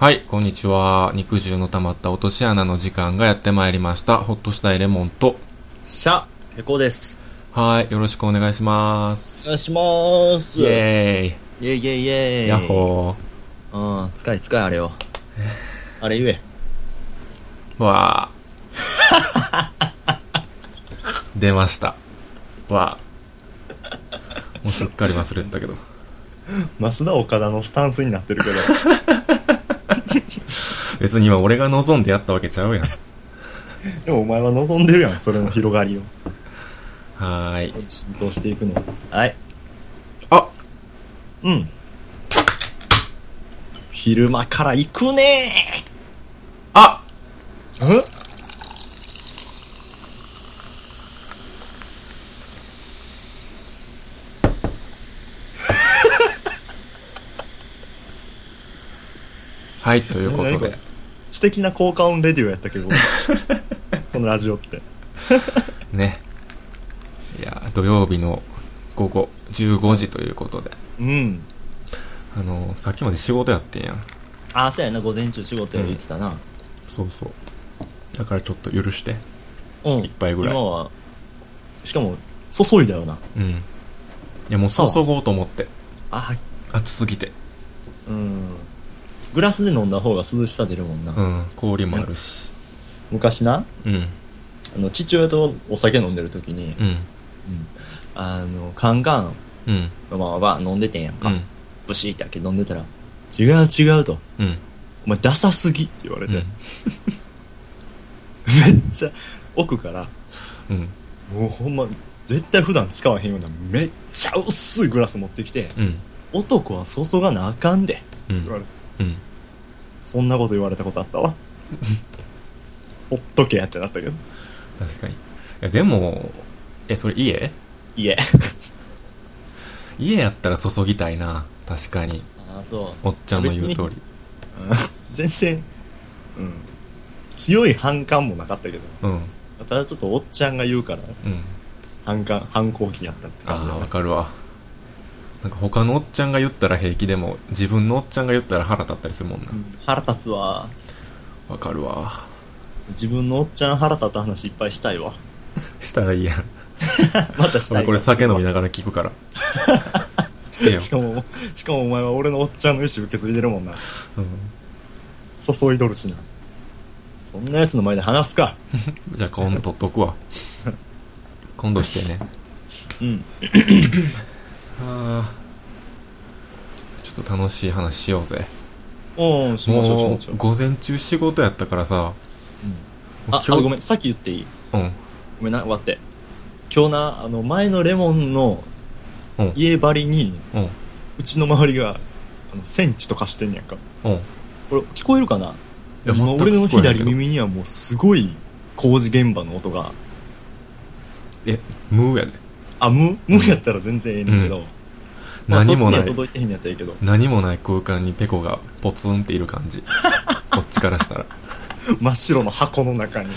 はい、こんにちは。肉汁の溜まった落とし穴の時間がやってまいりました。ほっとしたいレモンと。シャペコです。はい、よろしくお願いします。お願いします。イェーイ。イェイイェイイェイ。ヤッホうん、使い使いあれよ。あれ言え。ー。わー。出ました。わー。もうすっかり忘れてたけど。増田岡田のスタンスになってるけど。別に今俺が望んでやったわけちゃうやん。でもお前は望んでるやん、それの広がりを。はーい。浸透していくの。はい。あうん。昼間から行くねあーんはい、ということで。素敵な効果音レディオやったけど。このラジオって。ね。いや、土曜日の午後15時ということで。うん。あの、さっきまで仕事やってんやん。あ、そうやな、午前中仕事や言ってたな。そうそう。だからちょっと許して。うん。一杯ぐらい今は、しかも、注いだよな。うん。いや、もう注ごうと思って。あ、暑すぎて。うん。グラスで飲んだ方が涼しさ出るもんな。うん。氷もあるし。昔な、うん。あの、父親とお酒飲んでる時に、うん。あの、カンカン、うん。まあまあ飲んでてんやんか。うん。ブシーって開け飲んでたら、違う違うと。うん。お前ダサすぎって言われて、うん。めっちゃ奥から、うん。もうほんま、絶対普段使わへんようなめっちゃ薄いグラス持ってきて、うん。男は注がなあかんで。うんって言われて、うん。そんなこと言われたことあったわ。ほっとけやってなったけど。確かに。いや、でも、え、それ家？いえ。家やったら注ぎたいな。確かに。ああ、そう。おっちゃんの言う通り。うん全然、うん。強い反感もなかったけど、うん。ただちょっとおっちゃんが言うから、うん。反感、反抗期やったってああ、感じだわわかるわ。なんか他のおっちゃんが言ったら平気でも、自分のおっちゃんが言ったら腹立ったりするもんなう。ん腹立つわ。わかるわ。自分のおっちゃん腹立った話いっぱいしたいわ。したらいいやん。またしたいこれ酒飲みながら聞くから。してよし。かも、しかもお前は俺のおっちゃんの意思受け継いでるもんな。うん。注いどるしな。そんな奴の前で話すか。じゃあ今度取っとくわ。今度してね。うん。ああ。ちょっと楽しい話しようぜ。おー、しましょうしもましょうう、。午前中仕事やったからさ。うん、あ、あ、ごめん、さっき言っていい？うん。ごめんな、終わって。今日な、あの、前のレモンのうん。家張りに、うん。うちの周りが、あの、センチとかしてんやんか。うん。これ、聞こえるかな？いや俺の左耳にはもうすごい工事現場の音が、え、無やで。あ、無？無やったら全然ええねんけど、うんまあ、何もない届いてへんやったらええけど、何もない空間にペコがポツンっている感じ。こっちからしたら。真っ白の箱の中に。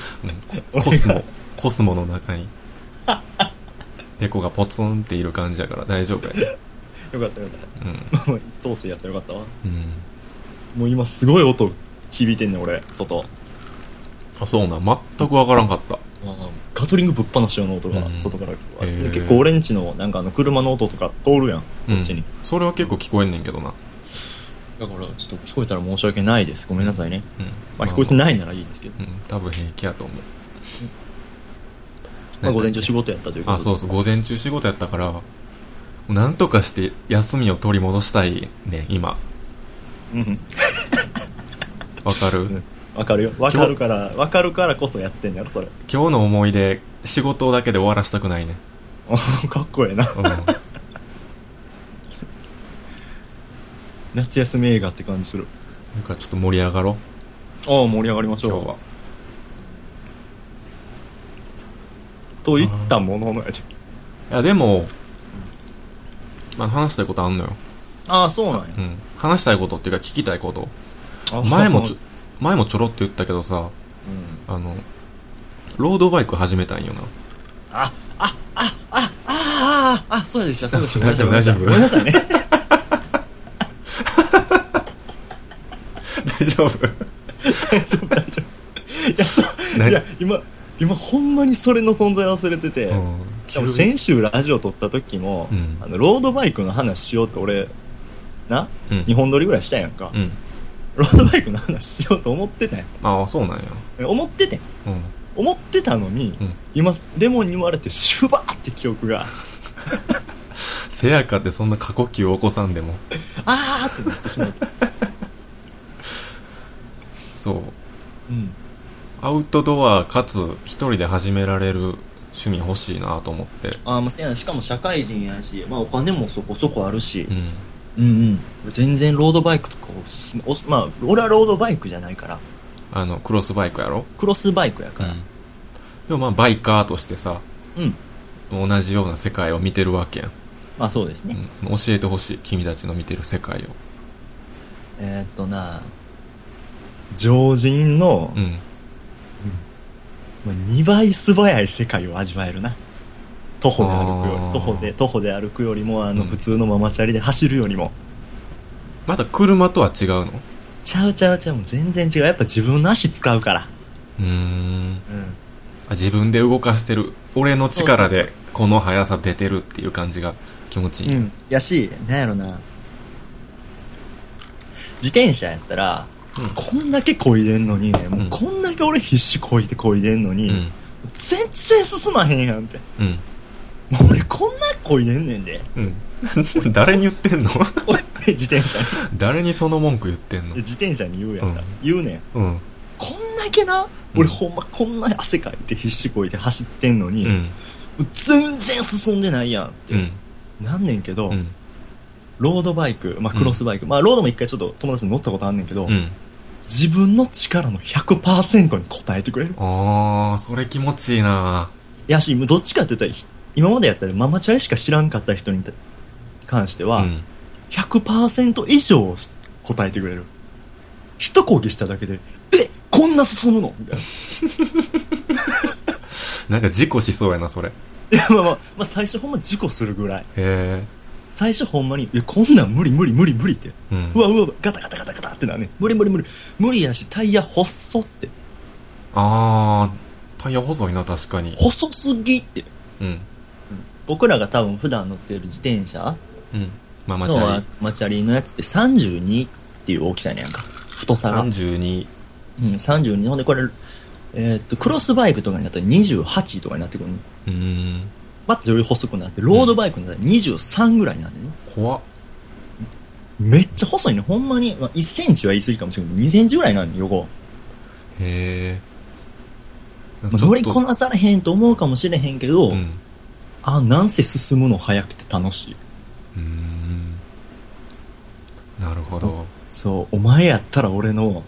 うん、コスモ、コスモの中に。ペコがポツンっている感じやから大丈夫やね。よかったよかった。うん。一等星やったらよかったわ。うん。もう今すごい音響いてんねん、俺、外。あ、そうなん。全くわからんかった。ガトリングぶっ放しようの音がうん。外から聞こえてへー。結構俺んちのなんかあの車の音とか通るやんそっちに、うんそれは結構聞こえんねんけどな。だからちょっと聞こえたら申し訳ないです。ごめんなさいね、うん。まあ聞こえてないならいいですけど、うん、多分平気やと思う。まあ、午前中仕事やったということあ、そうそう、午前中仕事やったから、なんとかして休みを取り戻したいね、今。うんうん。わかる、うんわかるよわかるからわかるからこそやってんやろそれ今日の思い出、仕事だけで終わらしたくないね。かっこええなうん。夏休み映画って感じするだからちょっと盛り上がろう、ああ盛り上がりましょう今日は。といったもののやでいや、でも、まあ話したいことあんのよ。ああそうなんやうん。話したいことっていうか聞きたいこと。あ前もちょ、前もちょろって言ったけどさ、うんあの、ロードバイク始めたんよな。あ、あ、あ、あ、あ、あ、あ、そうでした、そうでした。大丈夫大丈夫ごめんなさいね。丈夫大丈夫、大丈夫。いや、そう、何いや、今、今ほんまにそれの存在忘れてて、うんしかも先週ラジオ撮った時も、うんあの、ロードバイクの話しようって俺、な、うん2本撮りぐらいしたやんか。うんロードバイクの話しようと思ってたや。ああそうなんや。ん。思っててん。うん。思ってたのに、うん。今、レモンに言われてシュバーって記憶が、せやかってそんな過呼吸を起こさんでも。あーってなってしまった。そう。うん。アウトドアかつ一人で始められる趣味欲しいなと思って。ああ、もうせやな。しかも社会人やし、まあお金もそこそこあるし。う、んうんうん。全然ロードバイクとかおすすめ、おすまあ、俺はロードバイクじゃないから、あのクロスバイクやろ？クロスバイクやから。でもまあバイカーとしてさうん。同じような世界を見てるわけやん、まあそうですね。うん、その教えてほしい君たちの見てる世界をえーっとな、常人の、うんまあ、2倍素早い世界を味わえるな。徒歩で歩くより、徒歩で、徒歩で歩くよりも、あの、うん普通のママチャリで走るよりも。また車とは違うの？ちゃうちゃうちゃう、もう全然違う。やっぱ自分の足使うから。んうん。あ自分で動かしてる俺の力でこの速さ出てるっていう感じが気持ちいい、うん。やし、なんやろな。自転車やったら、うんこんだけ漕いでんのに、もうこんだけ俺必死漕いで漕いでんのに、うん全然進まへんやんって。うん俺こんな漕いでんねんで。うん。誰に言ってんの？俺、自転車に。誰にその文句言ってんの？自転車に言うやんか。うん。言うねん。うん。こんだけな、うん。俺ほんまこんな汗かいて必死こいて走ってんのに、うん。全然進んでないやんって、うん。なんねんけど、うん。ロードバイク、まあクロスバイク、まあロードも一回ちょっと友達に乗ったことあんねんけど、うん。自分の力の100%に応えてくれる。ああそれ気持ちいいな。やし、どっちかって言ったら、今までやったらママチャリしか知らんかった人に関しては、うん100%以上応えてくれる。一漕ぎしただけで、えこんな進むの？みたいな。なんか事故しそうやなそれへいや、まあまあ、まあ最初ほんま事故するぐらい。え最初ほんまに、いや、こんなん無理無理無理無理って。うんうわうわ、ガタガタガタガタってなね。無理無理無理。無理やし、タイヤ細って。ああタイヤ細いな確かに細すぎって。うん僕らが多分普段乗ってる自転車うんママチのャマチャリのやつって32っていう大きさやねんか。太さリが。32うん、32。ほんでこれ、えーっと、クロスバイクとかになったら28とかになってくるの。うーんまたより細くなって、ロードバイクになったら23ぐらいになるね。怖っめっちゃ細いね。ほんまに、まあ、1センチは言い過ぎかもしれないけど、2センチぐらいなんねん、横。へえまあ乗りこなされへんと思うかもしれへんけど、うんあ、なんせ進むの早くて楽しい。うーんなるほど、そう、お前やったら俺の、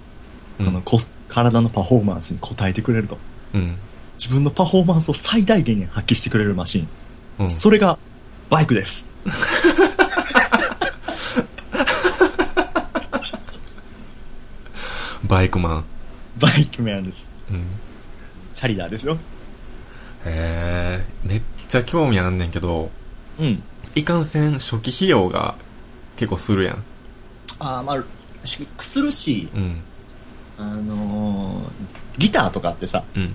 うんあの、コス、体のパフォーマンスに応えてくれると。うん自分のパフォーマンスを最大限に発揮してくれるマシン。うんそれが、バイクです。バイクマン、バイクメンです。うん、チャリダーですよ。へえめっちゃ興味あんねんけどうん。いかんせん初期費用が結構するやん。あーまあ、しするし、うん。あのーギターとかってさ、うん。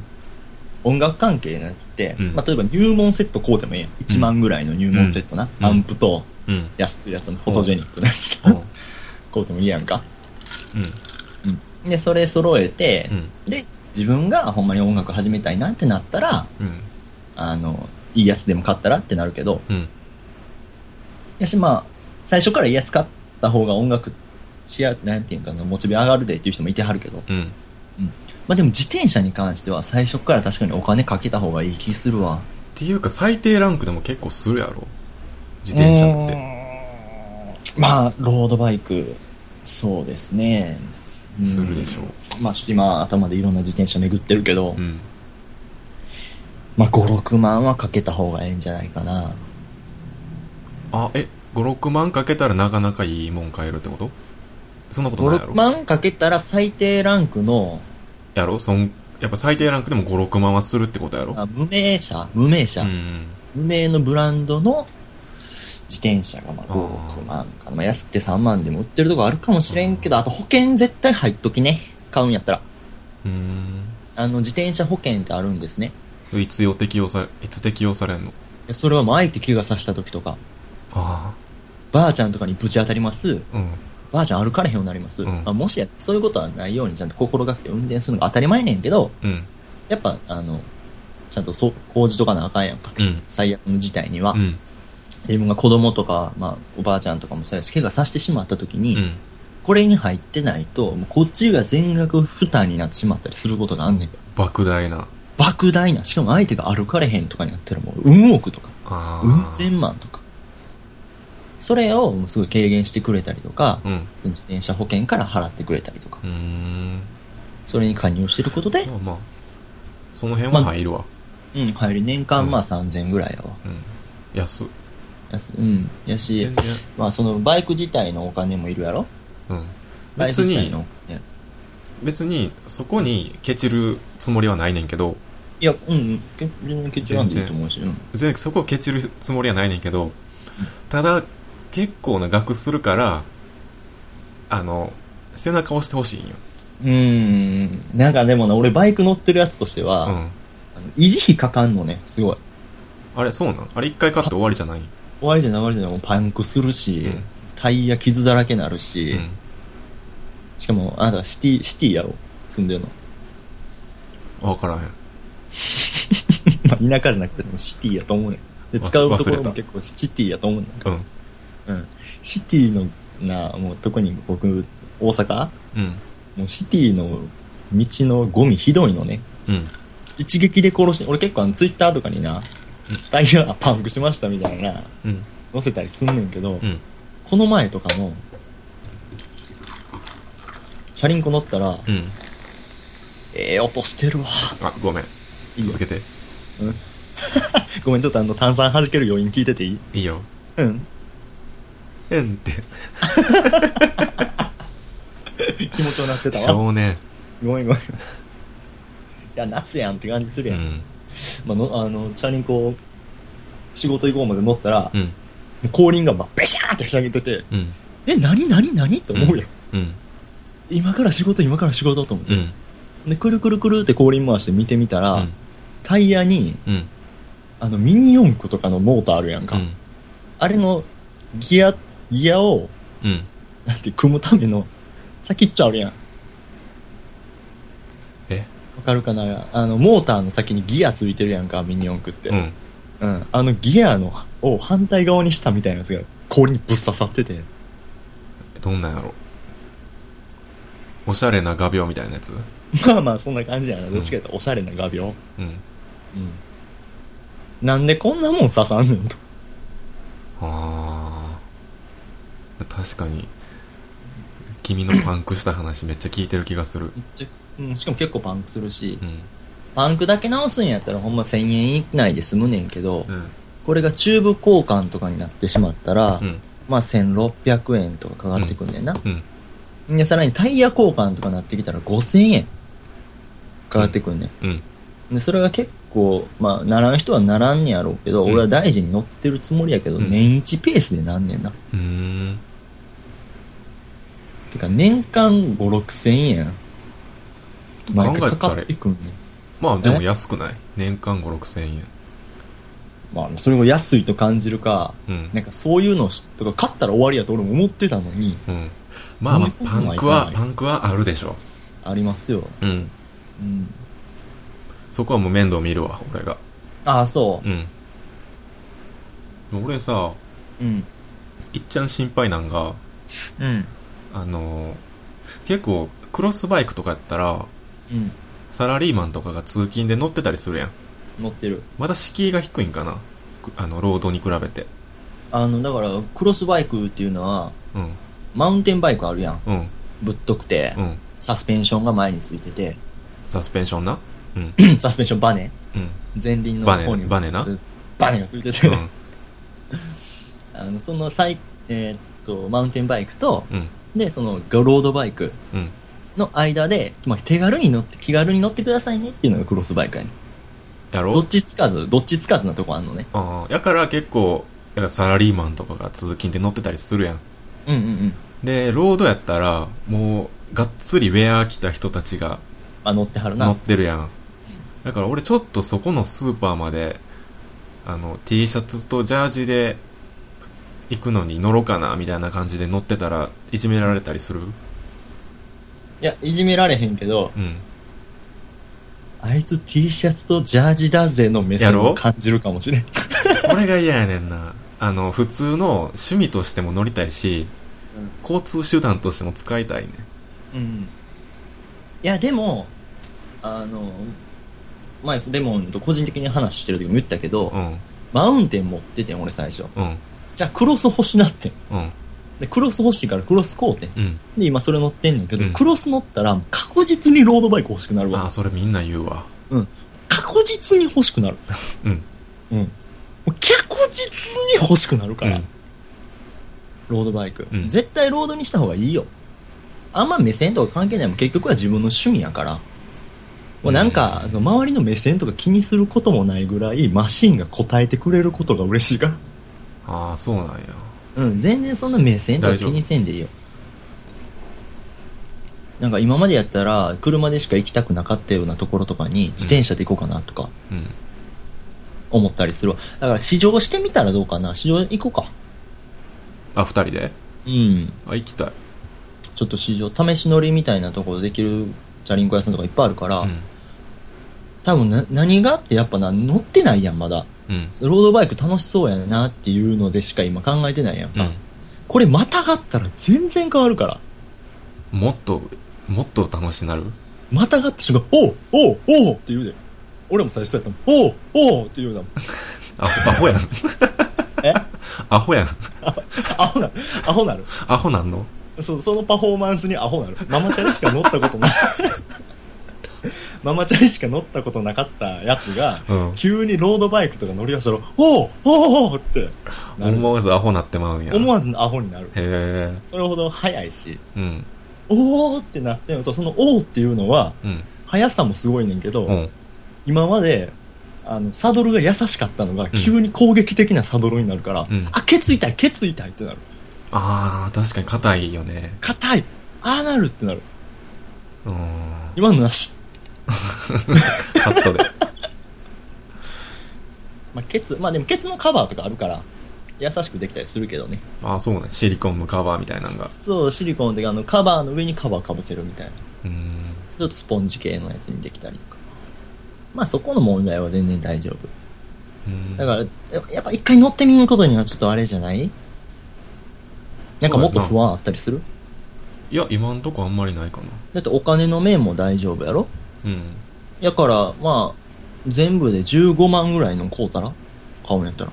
音楽関係のやつって、うん。まあ、例えば入門セット買うてもいいやん。1万ぐらいの入門セットな。うん。アンプとうん。安いやつのフォトジェニックなやつうん。買うてもいいやんか。うん。で、それ揃えて、うん。で、自分がほんまに音楽始めたいなってなったら、うん。あの、いいやつでも買ったらってなるけど、うん。やし、まあ、最初からいいやつ買った方が音楽しや、なんていうかな、モチベ上がるでっていう人もいてはるけど、うん。まあでも自転車に関しては最初から確かにお金かけた方がいい気するわ。っていうか最低ランクでも結構するやろ。自転車って。て。まあ、ロードバイク、そうですね。うん。するでしょう。まあちょっと今頭でいろんな自転車巡ってるけど、うんまあ5、6万はかけた方がええんじゃないかな。あえ56万かけたらなかなかいいもん買えるってこと？そんなことないや5、ろ6万かけたら最低ランクの、やろ？そんやっぱ最低ランクでも56万はするってことやろ？あ無名車無名車、うん無名のブランドの自転車がまあ5、あー6万かな。まあ安くて3万でも売ってるとこあるかもしれんけど、あと保険絶対入っときね。買うんやったら。うーん。あの、自転車保険ってあるんですね。いつよ適用され、いつ適用されんの？でそれはもう相手怪我させた時とか、あばあちゃんとかにぶち当たります。あ。うん。ばあちゃん歩かれへんようになります。うんまあ、もしや、そういうことはないようにちゃんと心がけて運転するのが当たり前ねんけど、うん。やっぱ、あの、ちゃんとそう、工事とかなあかんやんか。うん。最悪の事態には。うん。自分が子供とか、まあ、おばあちゃんとかもそうやし、怪我させてしまった時に、うん。これに入ってないと、もうこっちが全額負担になってしまったりすることがあんねん。莫大な。莫大な、しかも相手が歩かれへんとかになったらもう、運億とか、ああ。運千万とか。それをすごい軽減してくれたりとか、うん。自転車保険から払ってくれたりとか。それに加入してることで、まあまあ。その辺は入るわ。うん、入り年間まあ3000ぐらいやわ。うん。安っ。やすうん。やし。まあそのバイク自体のお金もいるやろ？うん。バイ別にク自体の、お金。別に、そこにケチるつもりはないねんけど、いや、うん、うん、け全然決断でいいと思うし、うん。全然そこをケチるつもりはないねんけど、ただ、結構な額するから、あの、背中押してほしいんよ。うーん。なんかでもな、俺バイク乗ってるやつとしては、うん。維持費かかんのね、すごい。あれ、そうなん？あれ一回買って終わりじゃない？終わりじゃない終わりじゃない、もうパンクするし、うんタイヤ傷だらけなるし、うん。しかも、あなたシティ、シティやろ？住んでるの。わからへん。まあ、田舎じゃなくてでもシティやと思うねん。で、忘使うところも結構シティやと思うねん。うん。うん。シティの、な、もう特に僕、大阪？うん。もうシティの道のゴミひどいのね。うん。一撃で殺し、俺結構あのツイッターとかにな、タイヤパンクしましたみたいな、うん。載せたりすんねんけど、うん。この前とかも、チャリンコ乗ったら、うん。ええ音してるわ。あ、ごめん。続けて。ごめん、ちょっとあの炭酸弾ける余韻聞いてていい？いいよ。うん。えんって。気持ちよなってたわ。少年。ごめんごめん。いや、夏やんって感じするやん。うん。まあの、あの、チャリンコ、仕事行こうまで乗ったら、うん。後輪がまあベシャーンって下げてて、うん。え、なになになにって思うやん。うん。今から仕事、今から仕事と思って。うん。で、くるくるくるって後輪回して見てみたら、うん。タイヤに、うん。あの、ミニ四駆とかのモーターあるやんか。うん。あれの、ギア、ギアを、うん。なんて、組むための、先っちょあるやん。え？わかるかな？あの、モーターの先にギアついてるやんか、ミニ四駆って。うん。うん。あのギアの、を反対側にしたみたいなやつが、氷にぶっ刺さってて。どんなんやろ？おしゃれな画鋲みたいなやつ？まあまあ、そんな感じやな。どっちかというと、おしゃれな画鋲。うん。うん。なんでこんなもん刺さんねんと。ああ。確かに、君のパンクした話めっちゃ聞いてる気がする。めっちゃうん、しかも結構パンクするし、うん。パンクだけ直すんやったらほんま1000円以内で済むねんけど、うん。これがチューブ交換とかになってしまったら、うん。まあ1600円とかかかってくんねんな。うん。で、さらにタイヤ交換とかなってきたら5000円かかってくんねん。うん。で、それが結構、まあ、ならん人はならんねやろうけど、うん俺は大事に乗ってるつもりやけど、うん年一ペースでなんねんな。うーん。てか、年間5、6千円。毎回かたからってくんねん。まあでも安くない？年間5、6千円。まあ、それを安いと感じるか、うん。なんかそういうのとか買ったら終わりやと俺も思ってたのに、うん。まあまあ、パンクはパンクはあるでしょ。ありますよ。うん。うん。そこはもう面倒見るわ、俺が。ああ、そうん。俺さ、う。うん。いっちゃん心配なんが、うん。あのー結構、クロスバイクとかやったら、うん。サラリーマンとかが通勤で乗ってたりするやん。乗ってる。まだ敷居が低いんかなくあの、ロードに比べて。あの、だから、クロスバイクっていうのは、うん。マウンテンバイクあるやん。うん。ぶっとくて、うん。サスペンションが前についてて、サスペンションな。うん。サスペンションバネうん。前輪のバネ方にバネなバネがついてて、うん。あの、そのサイ、えーっと、マウンテンバイクと、うん。で、その、ロードバイクうん。の間で、まあ、手軽に乗って、気軽に乗ってくださいねっていうのがクロスバイクやねやろ？どっちつかず、どっちつかずなとこあんのね。ああ、やから結構、だからサラリーマンとかが通勤で乗ってたりするやん。うんうんうん。で、ロードやったら、もう、がっつりウェア着た人たちがあ、乗ってはる乗な。ってるやん。だから俺ちょっとそこのスーパーまで、あの、T シャツとジャージで行くのに乗ろうかな、みたいな感じで乗ってたら、いじめられたりする？いや、いじめられへんけど、うん。あいつ T シャツとジャージだぜの目線やろ？を感じるかもしれん。それが嫌やねんな。あの、普通の趣味としても乗りたいし、交通手段としても使いたいね。うん。いや、でも、あの、前、レモンと個人的に話してる時も言ったけど、うん。マウンテン持っててん、俺最初。うん。じゃあクロス欲しなってん。うん。で、クロス欲しいからクロス買うてん。うん。で、今それ乗ってんねんけど、うんクロス乗ったら確実にロードバイク欲しくなるわ。ああ、それみんな言うわ。確実に欲しくなる。うん。うん。もう確実に欲しくなるから、うんロードバイク、うん絶対ロードにした方がいいよ。あんま目線とか関係ないもん結局は自分の趣味やから。もうなんか、あの周りの目線とか気にすることもないぐらい、マシンが答えてくれることが嬉しいから。ああ、そうなんや。うん、全然そんな目線とか気にせんでいいよ。なんか今までやったら、車でしか行きたくなかったようなところとかに、自転車で行こうかなとか、うん。思ったりするわ。だから試乗してみたらどうかな試乗行こうか。あ、二人で？うん。あ、行きたい。ちょっと試乗、試し乗りみたいなところできるチャリンコ屋さんとかいっぱいあるから、うん。多分な、何があってやっぱな、乗ってないやん、まだ。うん。ロードバイク楽しそうやなっていうのでしか今考えてないやんか。うん。これまたがったら全然変わるから。もっと、もっと楽しなる？またがった瞬間、おうおうおうって言うで。俺も最初やったもん。おうおうって言うだもん。アホ、アホやん。え？アホやん。アホなる。アホなる。アホなんの？そそのパフォーマンスにアホなる。ママチャリしか乗ったことない。ママチャリしか乗ったことなかったやつが、うん。急にロードバイクとか乗り出したら、おうおうおうって。思わずアホなってまうんや。思わずアホになる。へえ。それほど速いし、うん。おーってなっても、そのおーっていうのは、うん。速さもすごいねんけど、うん。今まで、あの、サドルが優しかったのが、急に攻撃的なサドルになるから、うんあ、ケツ痛い、ケツ痛いってなる。ああ、確かに硬いよね。硬い、ああなるってなる。うん。今のなし。カットで。まあ、ケツ、まあでもケツのカバーとかあるから、優しくできたりするけどね。ああ、そうね。シリコンのカバーみたいなのが。そう、シリコンであの、カバーの上にカバーかぶせるみたいな。うん。ちょっとスポンジ系のやつにできたりとか。まあそこの問題は全然大丈夫。うんだから、ややっぱ一回乗ってみることにはちょっとあれじゃないなんかもっと不安あったりする？いや、今んとこあんまりないかな。だってお金の面も大丈夫やろ？うん。やから、まあ、全部で15万ぐらいの買うたら買うんやったら。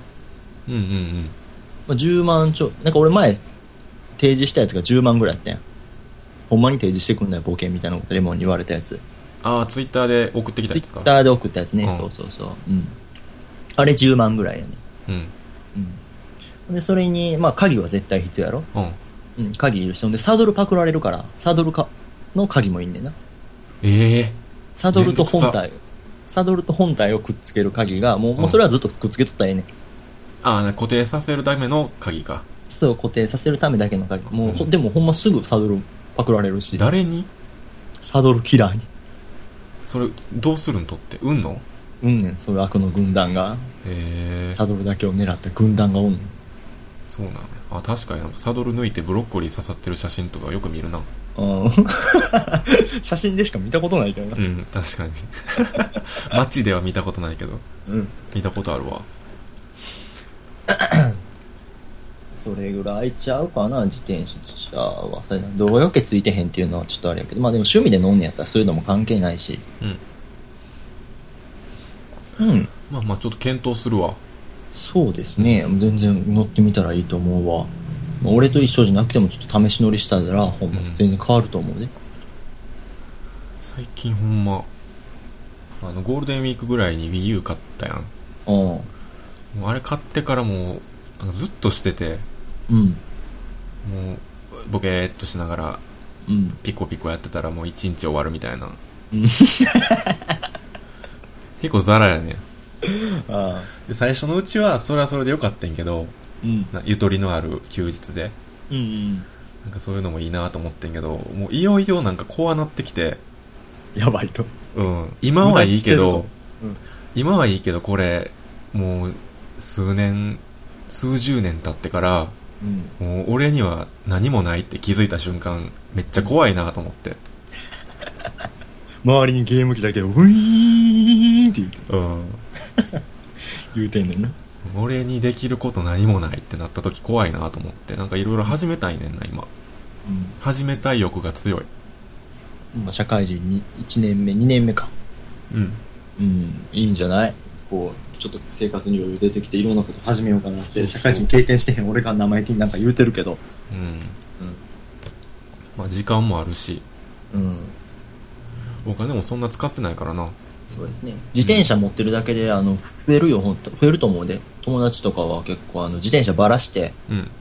うんうんうん。まあ、10万ちょ、なんか俺前、提示したやつが10万ぐらいやったやん。ほんまに提示してくんだよ、冒険みたいなことレモンに言われたやつ。ああ、ツイッターで送ってきたツイやつか。ッターで送ったやつね、うんそうそうそう。うん。あれ10万ぐらいやね。うん。うん。で、それに、まあ鍵は絶対必要やろ？うん。うん、鍵いるし。ほんで、サドルパクられるから、サドルか、の鍵もいんねんな。ええサドルと本めん体。サドルと本体をくっつける鍵が、もう、もうそれはずっとくっつけとったらええねん。ああ、固定させるための鍵か。そう固定させるためだけの鍵。もう、ほうんでもほんますぐサドルパクられるし。誰に？サドルキラーに。それ、どうするん？とって。うんの？うんねん、そういう悪の軍団が、へえ。サドルだけを狙った軍団がおんねん。そうなんや。あ、確かになんかサドル抜いてブロッコリー刺さってる写真とかよく見るな。うん 写真でしか見たことないけどなう。ん、確かに。街では見たことないけど、うん。見たことあるわ。それぐらいちゃうかな、自転車は。それな動よけついてへんっていうのはちょっとあれやけど、まあでも趣味で飲んねやったらそういうのも関係ないし。うん。うん。まあまあちょっと検討するわ。そうですね。全然乗ってみたらいいと思うわ。まあ俺と一緒じゃなくてもちょっと試し乗りしたら、ほんまうん全然変わると思うね。最近ほんま、あの、ゴールデンウィークぐらいに Wii U 買ったやん。うん。あれ買ってからもう、ずっとしてて、うん。もう、ボケーっとしながら、うん。ピコピコやってたらもう一日終わるみたいな。うん 結構ザラやねん。あで、最初のうちはそれはそれでよかったんやけど、うん。なゆとりのある休日で。うんうん。なんかそういうのもいいなと思ってんけど、もういよいよなんかこうなってきて、やばいと。うん。今はいいけど、無駄にしてる今はいいけどこれ、もう数年、数十年経ってから、うん。もう俺には何もないって気づいた瞬間、めっちゃ怖いなと思って。周りにゲーム機だけど、ウィーンって言うてうん。言うてんねんな。俺にできること何もないってなった時怖いなと思って、なんかいろいろ始めたいねんな、今。うん。始めたい欲が強い。まあ、社会人に1年目、2年目か。うん。うん。いいんじゃない？こう、ちょっと生活に余裕出てきていろんなこと始めようかなって、社会人経験してへん俺が生意気になんか言うてるけど。うん。まあ時間もあるし、うん。うん。お金もそんな使ってないからな。そうですね。自転車持ってるだけで、あの、増えるよ、ほんと。増えると思うで。友達とかは結構、あの、自転車ばらして、うん。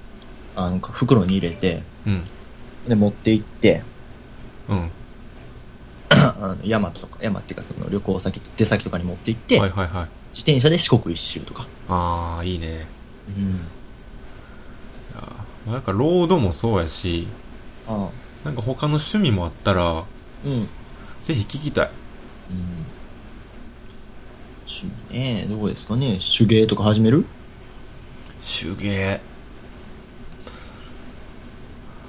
あの、袋に入れて、うん。で、持って行って、うん。あの山とか、山っていうかその旅行先、出先とかに持って行って、はいはいはい。自転車で四国一周とか。ああ、いいね。うん。いやーなんかロードもそうやし、ああ。なんか他の趣味もあったら、うん。ぜひ聞きたい。うん。趣味ね、どうですかね？手芸とか始める？手芸。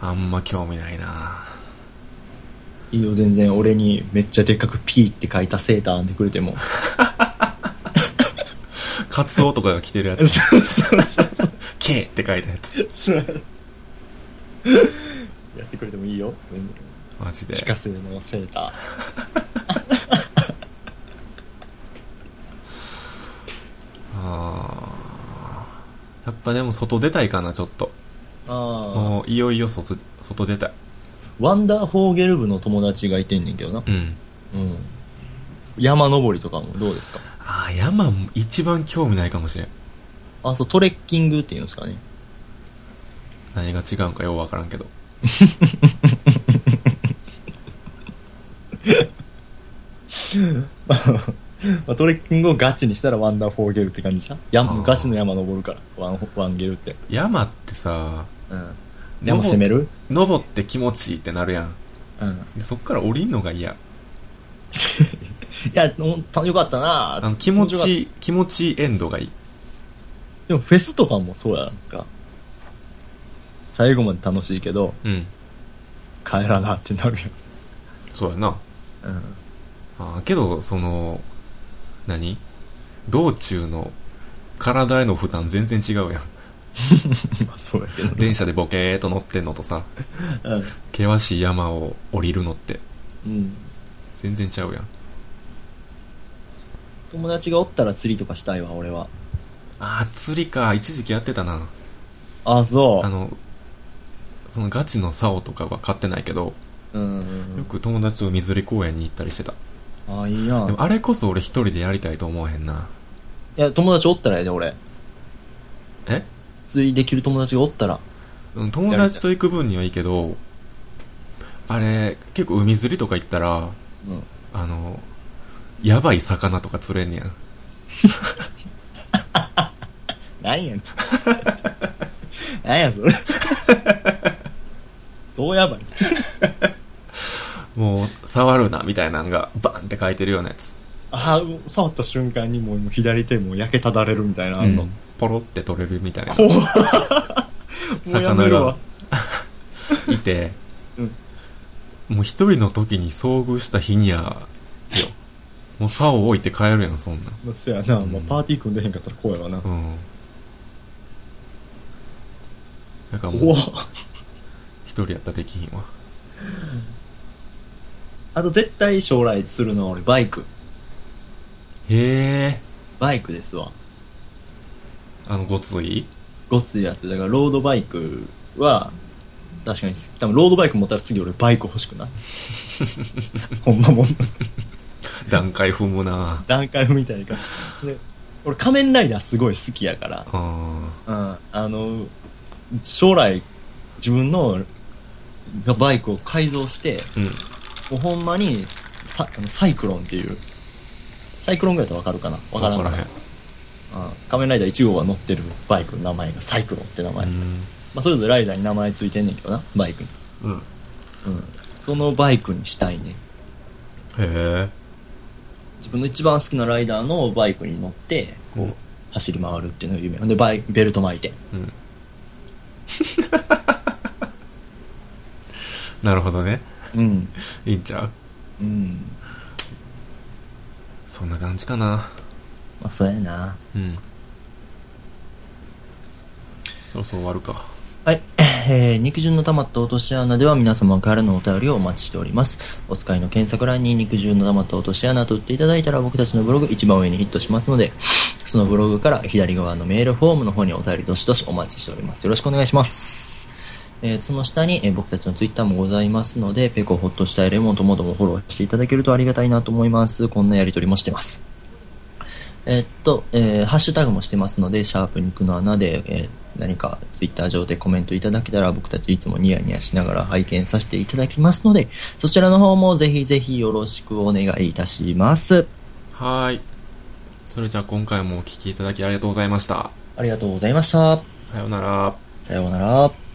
あんま興味ないないいよ、全然。俺にめっちゃでっかく P って書いたセーター編んでくれても。カツオとかが着てるやつ。そうそう K って書いたやつ。やってくれてもいいよ。マジで。自家製のセーター。あーやっぱでも外出たいかな、ちょっと。ああ。もういよいよ外、外出たい。ワンダーフォーゲル部の友達がいてんねんけどな。うん。うん。山登りとかもどうですか？ああ、山も一番興味ないかもしれん。あ、そう、トレッキングっていうんですかね。何が違うんかようわからんけど。まあ、トレッキングをガチにしたらワンダーフォーゲルって感じじゃん？山ガチの山登るから。ワン、ワンゲルって。山ってさ、うん。山攻める？登って気持ちいいってなるやん。うん。でそっから降りんのが嫌。いや、よかったなあの気持ちいい、気持ちいいエンドがいい。でもフェスとかもそうやんか。最後まで楽しいけど、うん。帰らなってなるそうやな。やん。うん。あーけど、その、何？道中の体への負担全然違うやん。まあそうやけどね。電車でボケーっと乗ってんのとさ、うん。険しい山を降りるのってうん。全然ちゃうやん。友達がおったら釣りとかしたいわ、俺は。あー、釣りか。一時期やってたな。あ、そう。あの、そのガチの竿とかは買ってないけど、うん。よく友達と海釣り公園に行ったりしてた。ああ、いいなでもあれこそ俺一人でやりたいと思わへんな。いや、友達おったらやで、俺。え？釣りできる友達がおったら。うん、友達と行く分にはいいけど、あれ、結構海釣りとか行ったら、うん。あの、やばい魚とか釣れんねやん。なんやねん。なんやそれ。どうやばいもう、触るな、みたいなのが、バンって書いてるようなやつ。ああ、触った瞬間にもう左手も焼けただれるみたいなのあんの。うんポロって取れるみたいな。怖っ もうやめるわいて、うんもう一人の時に遭遇した日には、よ。もう竿を置いて帰るやん、そんなそやな、うんもうパーティー組んでへんかったら怖いわな。うん。だからもう一人やったらできひんわ。あと絶対将来するのは俺バイク。へえ。バイクですわ。あの、ごつい？ごっついやつ。だからロードバイクは、確かに、多分ロードバイク持ったら次俺バイク欲しくない？ほんまもん。段階踏むな段階踏みたいから。で、俺仮面ライダーすごい好きやから。あうん。あの、将来、自分の、がバイクを改造して、ーうん。もうほんまに、サあのサイクロンっていう、サイクロンぐらいだったらわかるかな？わからんかなわからへん。あ仮面ライダー1号が乗ってるバイクの名前がサイクロンって名前。まうん。あ、それぞれライダーに名前ついてんねんけどな、バイクに。うん。うん。そのバイクにしたいね。へえ。自分の一番好きなライダーのバイクに乗って、こう、走り回るっていうのが夢。で、バイ、ベルト巻いて。うん。なるほどね。うん。いいんちゃう？うん。そんな感じかな。まあ、そうやな。うん。そろそろ終わるか。はい。えー、肉汁の溜まった落とし穴では皆様からのお便りをお待ちしております。お使いの検索欄に肉汁の溜まった落とし穴と打っていただいたら僕たちのブログ一番上にヒットしますので、そのブログから左側のメールフォームの方にお便りどしどしお待ちしております。よろしくお願いします。えーその下に、えー僕たちのツイッターもございますので、ペコホッとしたいレモンともどもフォローしていただけるとありがたいなと思います。こんなやりとりもしてます。えーっと、えーハッシュタグもしてますので、シャープ肉の穴で、えー何かツイッター上でコメントいただけたら僕たちいつもニヤニヤしながら拝見させていただきますので、そちらの方もぜひぜひよろしくお願いいたします。はーい。それじゃあ今回もお聞きいただきありがとうございました。ありがとうございました。さようなら。さようなら。